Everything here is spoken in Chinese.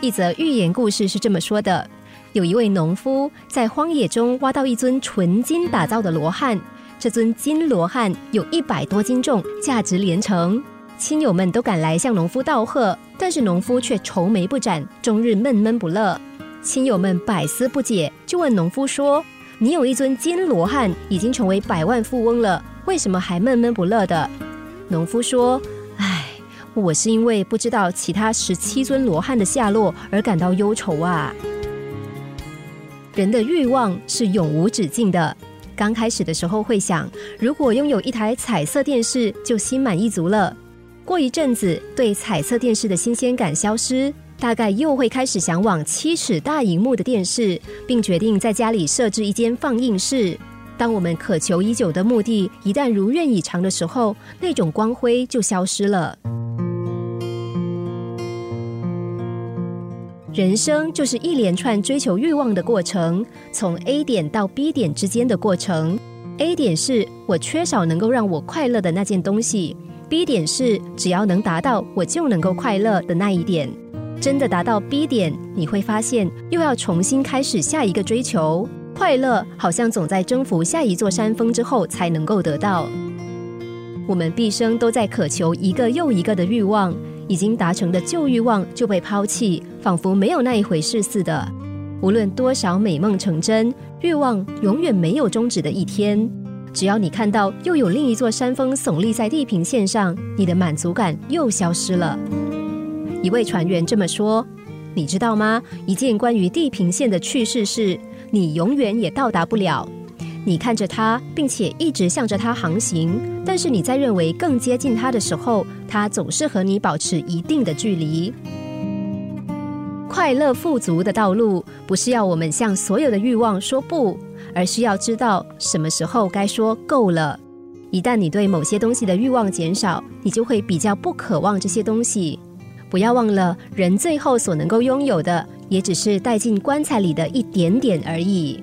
一则寓言故事是这么说的：有一位农夫在荒野中挖到一尊纯金打造的罗汉，这尊金罗汉有一百多斤重，价值连城。亲友们都赶来向农夫道贺，但是农夫却愁眉不展，终日闷闷不乐。亲友们百思不解，就问农夫说：“你有一尊金罗汉，已经成为百万富翁了，为什么还闷闷不乐的？”农夫说：“，我是因为不知道其他十七尊罗汉的下落而感到忧愁啊。”人的欲望是永无止境的。刚开始的时候会想，如果拥有一台彩色电视，就心满意足了。过一阵子，对彩色电视的新鲜感消失，大概又会开始向往七尺大荧幕的电视，并决定在家里设置一间放映室。当我们渴求已久的目的一旦如愿以偿的时候，那种光辉就消失了。人生就是一连串追求欲望的过程，从 A 点到 B 点之间的过程。A 点是我缺少能够让我快乐的那件东西。B 点是只要能达到，我就能够快乐的那一点。真的达到 B 点，你会发现又要重新开始下一个追求。快乐好像总在征服下一座山峰之后才能够得到。我们毕生都在渴求一个又一个的欲望，已经达成的旧欲望就被抛弃，仿佛没有那一回事似的。无论多少美梦成真，欲望永远没有终止的一天。只要你看到又有另一座山峰耸立在地平线上，你的满足感又消失了。一位船员这么说：“你知道吗？一件关于地平线的趣事是，你永远也到达不了。你看着它，并且一直向着它航行，但是你在认为更接近它的时候，它总是和你保持一定的距离。快乐富足的道路，不是要我们向所有的欲望说不。”而是要知道什么时候该说够了。一旦你对某些东西的欲望减少，你就会比较不渴望这些东西。不要忘了，人最后所能够拥有的，也只是带进棺材里的一点点而已。